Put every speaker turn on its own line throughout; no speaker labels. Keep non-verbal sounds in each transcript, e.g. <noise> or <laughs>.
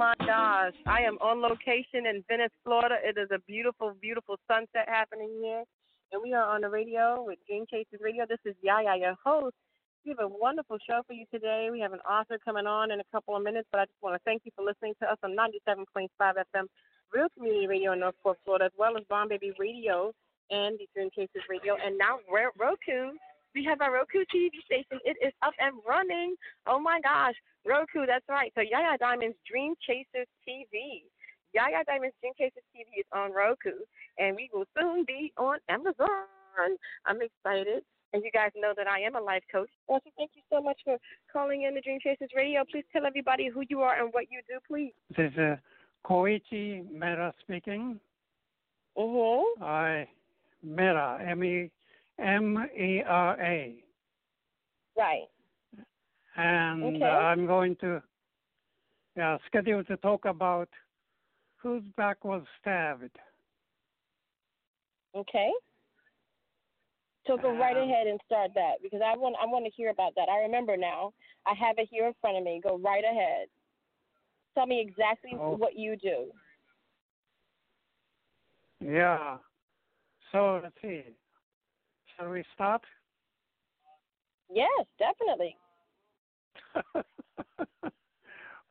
My gosh. I am on location in Venice, Florida. It is a beautiful, beautiful sunset happening here. And we are on the radio with Dream Chasers Radio. This is Yaya, your host. We have a wonderful show for you today. We have an author coming on in a couple of minutes, but I just want to thank you for listening to us on 97.5 FM Real Community Radio in North Northport, Florida, as well as Bomb Baby Radio and the Dream Chasers Radio, and now Roku. We have our Roku TV station. It is up and running. Oh my gosh, Roku, that's right. So Yaya Diamond's Dream Chasers TV. Yaya Diamond's Dream Chasers TV is on Roku, and we will soon be on Amazon. I'm excited. And you guys know that I am a life coach. Also, thank you so much for calling in the Dream Chasers Radio. Please tell everybody who you are and what you do, please.
This is uh, Koichi Mera speaking.
Mm-hmm.
I Mera M E M E R A.
Right.
And
Okay.
uh, I'm going to yeah, schedule to talk about whose back was stabbed.
Okay. So go right
Um,
ahead and start that because I want I want to hear about that. I remember now. I have it here in front of me. Go right ahead. Tell me exactly
Oh.
what you do.
Yeah. So let's see. Shall we start?
Yes, definitely. <laughs>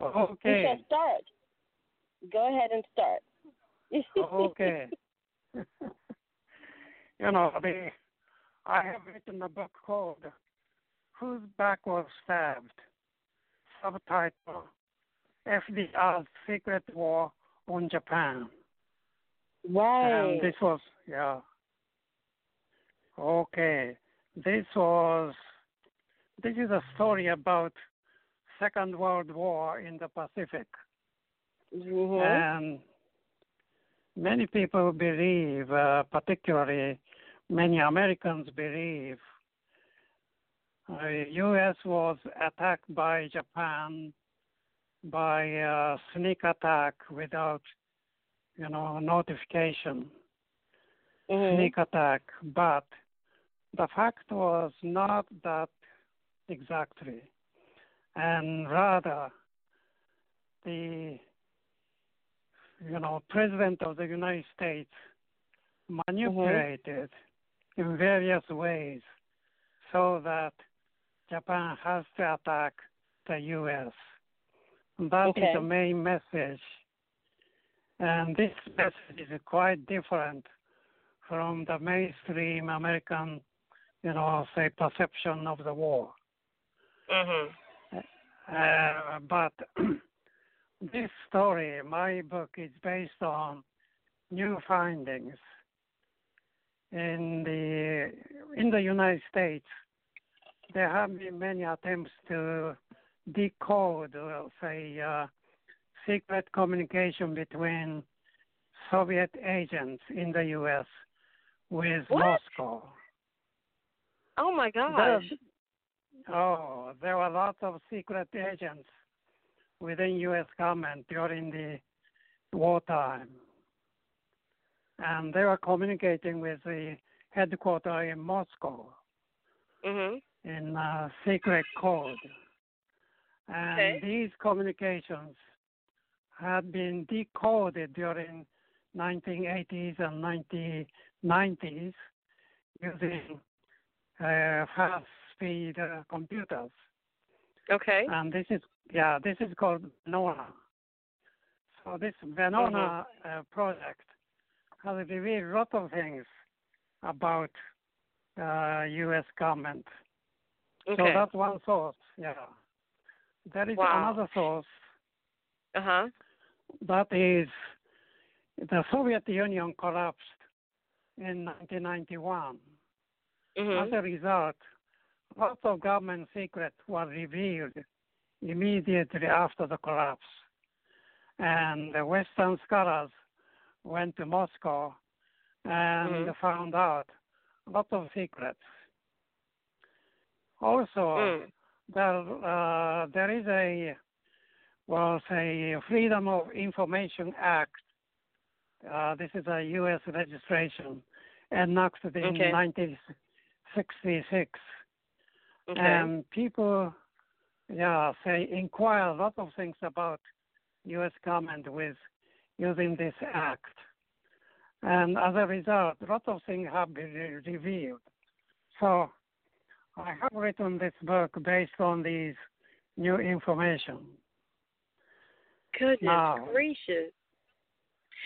Okay.
shall start. Go ahead and start. <laughs>
okay. <laughs> you know, the, I have written a book called Whose Back Was Stabbed? Subtitle FDR's Secret War on Japan.
right.
And this was, yeah. Okay. This was, this is a story about Second World War in the Pacific.
Mhm.
And many people believe, uh, particularly many Americans believe, uh, U.S. was attacked by Japan by a sneak attack without, you know, notification.
Mhm.
Sneak attack, but the fact was not that exactly, and rather the you know, President of the United States manipulated mm-hmm. in various ways so that Japan has to attack the U.S. That is
Okay.
the main message. And this message is quite different from the mainstream American, you know, say, perception of the war.
Mhm.
Uh, but <clears throat> this story, my book, is based on new findings in the in the United States. There have been many attempts to decode, say, uh, secret communication between Soviet agents in the U.S. with
What?
Moscow.
Oh my gosh.
Oh, there were lots of secret agents within U.S. government during the wartime, and they were communicating with the headquarters in Moscow
Mhm.
in uh, secret code. And
Okay.
these communications had been decoded during 1980s and 1990s using uh, fast-speed uh, computers.
Okay.
And this is yeah, this is called Venona. So this Venona uh, project has revealed a lot of things about uh, U.S. government.
Okay.
So that's one source. Yeah. There is
Wow.
another source
Uh huh.
that is the Soviet Union collapsed in 1991. As
Mhm.
a result, lots of government secrets were revealed immediately after the collapse. And the Western scholars went to Moscow and
Mhm.
found out a lot of secrets. Also,
Mm.
there uh, there is a well, say Freedom of Information Act. Uh, this is a U.S. registration enacted in
Okay.
1966,
Okay.
and people, yeah, say inquire a lot of things about U.S. government with using this act, and as a result, a lot of things have been revealed. So, I have written this book based on these new information.
Goodness
Now-
gracious.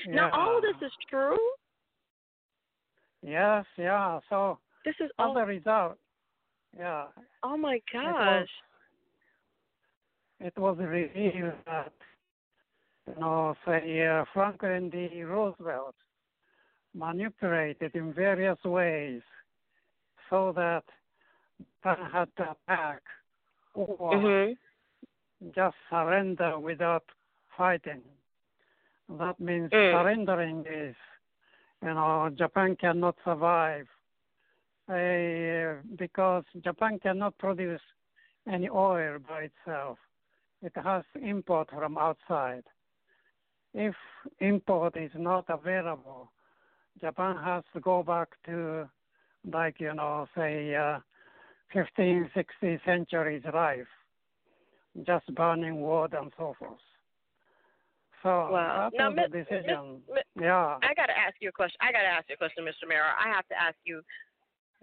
Now all of this is true?
Yes, yeah. So
This is all
a result, yeah,
Oh my
it was
gosh.
it was revealed that you know, say uh, Franklin D. Roosevelt manipulated in various ways so that Japan had to attack or
Mhm.
just surrender without fighting. That means
Mm.
surrendering is, you know, Japan cannot survive because Japan cannot produce any oil by itself. It has import from outside. If import is not available, Japan has to go back to, like, you know, say, uh, 15th, 16th centuries life, just burning wood and so forth. So
Wow.
that
Now,
was the
Miss- Miss-
yeah.
I got to ask you a question. I got to ask you a question, Mr. Mayor. I have to ask you,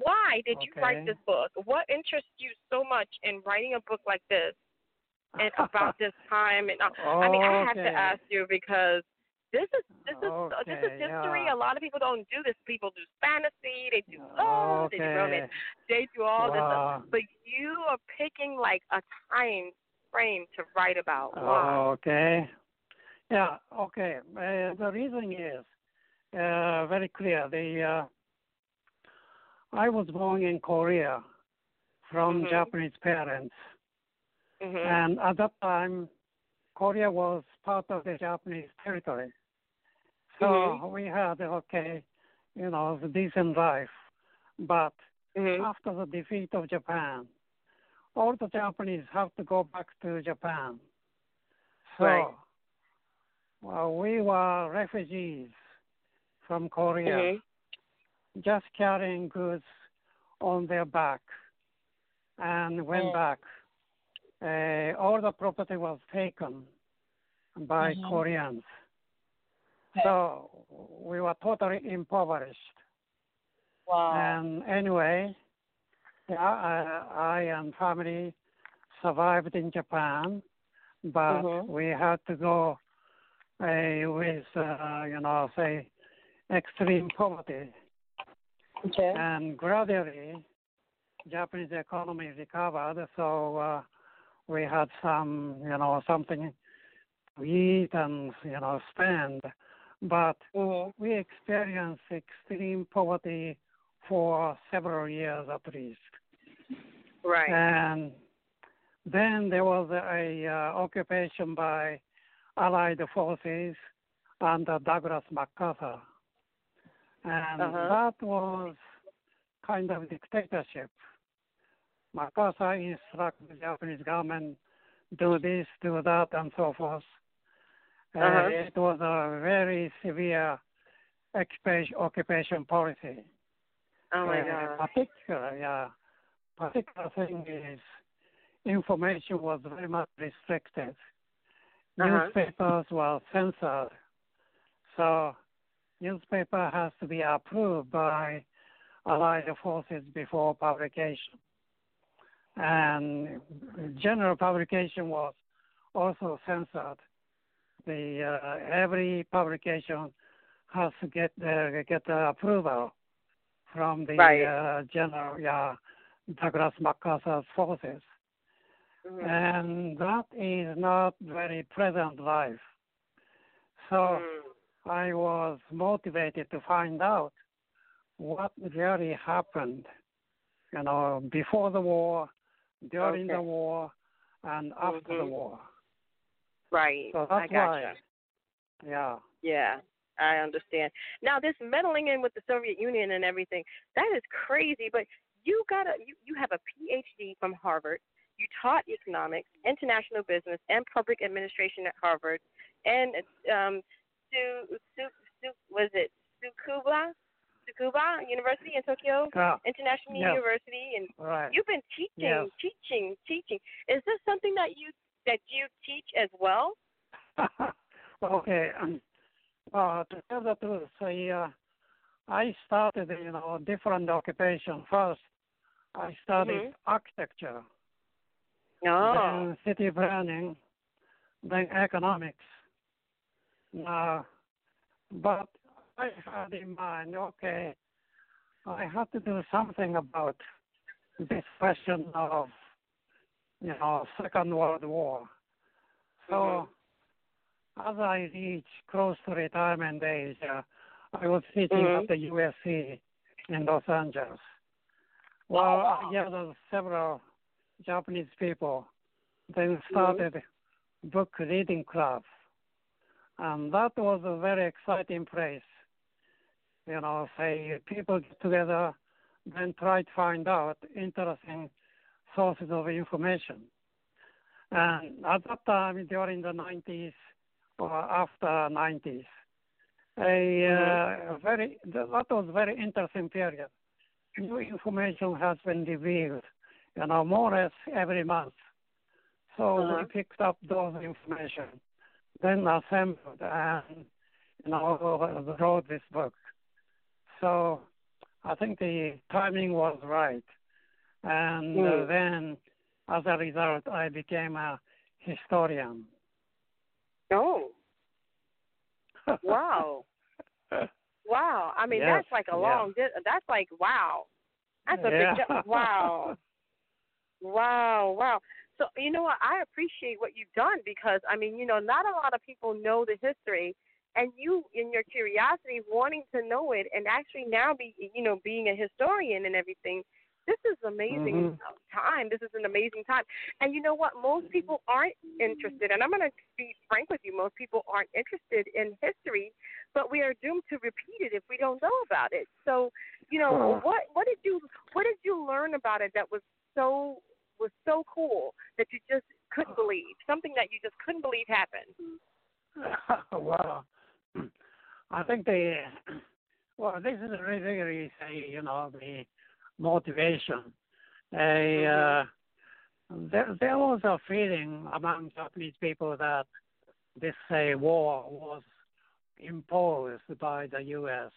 why did you write this book? What interests you so much in writing a book like this and about this <laughs> time? And uh, I mean, I have to ask you because this is this is uh, this is history.
yeah.
A lot of people don't do this. People do fantasy, they do love, they do romance, they do all this. Stuff. But you are picking like a time frame to write about. Why?
Okay. Yeah. Okay. Uh, the reason is uh, very clear. The uh, I was born in Korea from
Mhm.
Japanese parents,
hmm
and at that time, Korea was part of the Japanese territory. So
Mhm.
we had okay, you know, decent life, but
hmm
after the defeat of Japan, all the Japanese have to go back to Japan. So,
Right.
well, we were refugees from Korea,
hmm
just carrying goods on their back, and went back. Uh, all the property was taken by
Mhm.
Koreans.
Okay.
So we were totally impoverished.
Wow.
And anyway, yeah, I, I and family survived in Japan, but
Mhm.
we had to go uh, with, uh, you know, say, extreme poverty.
Okay.
And gradually, Japanese economy recovered, so uh, we had some, you know, something to eat and, you know, spend. But
hmm
we experienced extreme poverty for several years at least.
Right.
And then there was a uh, occupation by Allied forces under Douglas MacArthur. And
Uh-huh.
that was kind of dictatorship. MacArthur instructed the Japanese government do this, do that, and so forth. Uh,
Uh-huh.
it was a very severe occupation, occupation policy.
oh my
Uh,
God.
Particular, yeah. Particular thing is information was very much restricted.
Uh-huh.
Newspapers were censored. So newspaper has to be approved by Allied forces before publication. And general publication was also censored. The uh, every publication has to get uh, get the approval from the
Right.
uh, general, yeah, Douglas MacArthur's forces,
Mhm.
and that is not very pleasant life. So
Mm.
I was motivated to find out what really happened, you know, before the war, during the war, and after the
Mhm.
war.
Right.
So
I
that's
gotcha.
why, yeah.
Yeah. I understand. Now this meddling in with the Soviet Union and everything, that is crazy. But you got a you, you have a PhD from Harvard. You taught economics, international business, and public administration at Harvard, and um, Su, Su, Su, was it Tsukuba Tsukuba University in Tokyo
Ah,
International. University, and
right.
you've been teaching,
Yes.
teaching, teaching. Is this something that you that you teach as well? <laughs>
okay. Um, uh, to tell the truth, I, uh, I started, you know, different occupation. First, I studied
Mhm.
architecture,
No.
then city planning, then economics. Now, but I had in mind, okay, I have to do something about this question of, you know, Second World War. So, as I reach close to retirement age, uh, I was teaching
Mhm.
at the USC in Los Angeles. Well,
wow.
I gathered several Japanese people, then started book reading club, and that was a very exciting place. You know, say people get together, then try to find out interesting sources of information. And at that time, during the 90s or after 90s, a uh, very that was a very interesting period. New information has been revealed, you know, more or less every month. So
Uh-huh.
we picked up those information, then assembled and you know wrote this book. So I think the timing was right, and uh,
Mm.
then as a result, I became a historian.
Oh, <laughs> wow, wow. I mean,
Yes,
that's like a long. Di- that's like wow. That's a
Yeah.
big. <laughs> Wow, wow, wow. So you know what? I appreciate what you've done because I mean, you know, not a lot of people know the history, and you, in your curiosity, wanting to know it, and actually now be, you know, being a historian and everything. This is amazing
Mhm.
time. This is an amazing time. And you know what? Most people aren't interested, and I'm going to be frank with you. Most people aren't interested in history, but we are doomed to repeat it if we don't know about it. So, you know, what what did you what did you learn about it that was so was so cool you just couldn't believe? Something that you just couldn't believe happened. <laughs>
well, <clears throat> I think the <clears throat> well, this is really, really say, you know, the motivation. A uh, there, there was a feeling among Japanese people that this say war was imposed by the U.S.,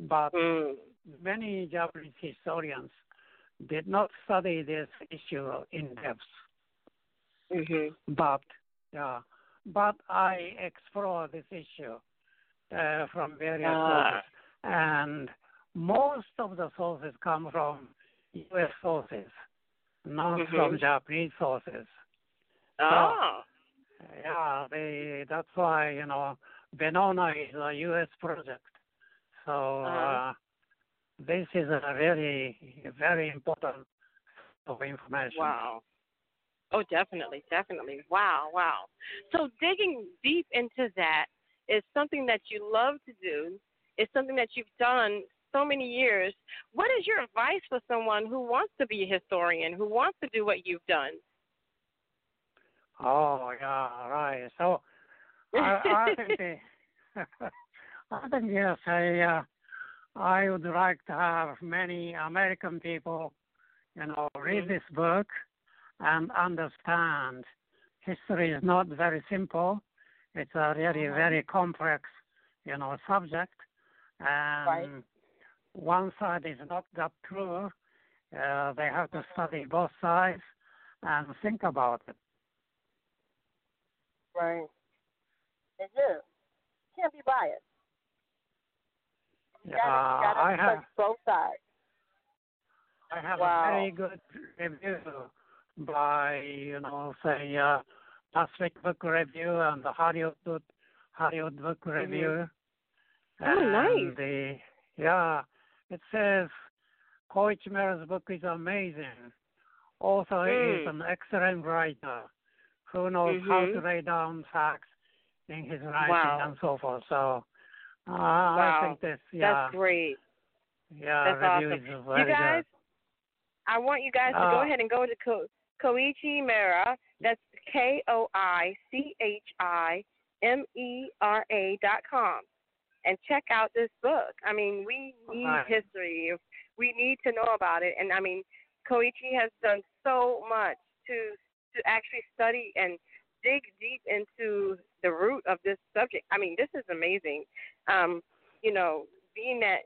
but
Mm.
many Japanese historians did not study this issue in depth.
Mhm.
but yeah, but I explore this issue uh, from various
Ah.
sources, and most of the sources come from U.S. sources, not
Mhm.
from Japanese sources.
Oh.
Yeah, they, that's why you know Venona is a U.S. project, so
Uh-huh.
uh, this is a really very important of information.
Wow. Oh, definitely, definitely. Wow, wow. So digging deep into that is something that you love to do. It's something that you've done so many years. What is your advice for someone who wants to be a historian, who wants to do what you've done?
Oh yeah, right. So I, I think <laughs> the, <laughs> I think yes, I uh, I would like to have many American people, you know, read
Mhm.
this book and understand history is not very simple. It's a really very complex, you know, subject, and
Right.
one side is not that true. Uh, they have to study both sides and think about it.
Right. They do. Can't be biased. You
Yeah,
gotta, you gotta
I have.
both sides.
I have
Wow.
a very good review by, you know, say, uh, Pacific Book Review and the Hollywood Book, Hollywood Book Review.
Mm-hmm. Oh, nice.
And the, yeah, it says Koichi Mera's book is amazing. Also, he is
Mm.
an excellent writer who knows how to lay down facts in his writing
Wow.
and so forth. So Uh,
wow.
I think this, yeah.
That's great.
Yeah,
That's awesome. you guys,
good.
I want you guys to go
Uh,
ahead and go to Ko- Koichi Mera. That's K O I C H I M E R A dot com, and check out this book. I mean, we need
Right.
history. We need to know about it. And I mean, Koichi has done so much to to actually study and dig deep into the root of this subject. I mean, this is amazing. Um, you know, being that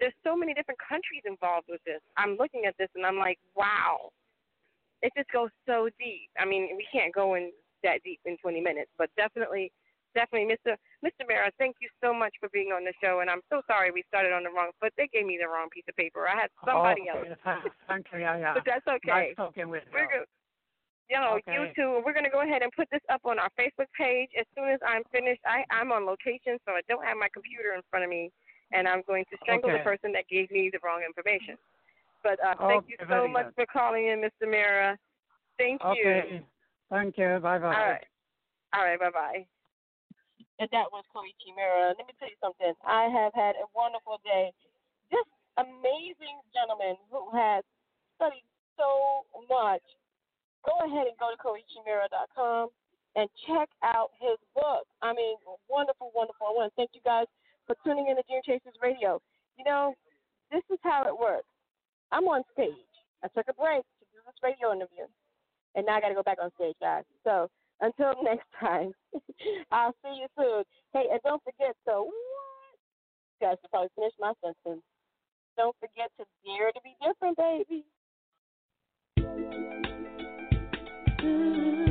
there's so many different countries involved with this. I'm looking at this and I'm like, wow. It just goes so deep. I mean, we can't go in that deep in 20 minutes, but definitely, definitely, Mr. Mr. Mara, thank you so much for being on the show. And I'm so sorry we started on the wrong foot. They gave me the wrong piece of paper. I had somebody
okay,
else,
thank- you, yeah, yeah. <laughs>
but that's okay.
Nice talking with
We're
you.
go- you know,
Okay.
you two, we're gonna go ahead and put this up on our Facebook page as soon as I'm finished. I I'm on location, so I don't have my computer in front of me, and I'm going to strangle the person that gave me the wrong information. But uh, thank you so much
good.
for calling in, Mr. Mira. Thank you.
Okay. Thank you. Bye bye.
All right. All right. Bye bye. And that was Koichi Mera. Let me tell you something. I have had a wonderful day. This amazing gentleman who has studied so much. Go ahead and go to koichimera.com and check out his book. I mean, wonderful, wonderful. I want to thank you guys for tuning in to Dream Chasers Radio. You know, this is how it works. I'm on stage. I took a break to do this radio interview, and now I got to go back on stage, guys. So until <laughs> next time, <laughs> I'll see you soon. Hey, and don't forget, so what? Guys should probably finish my sentence. Don't forget to dare to be different, baby.
I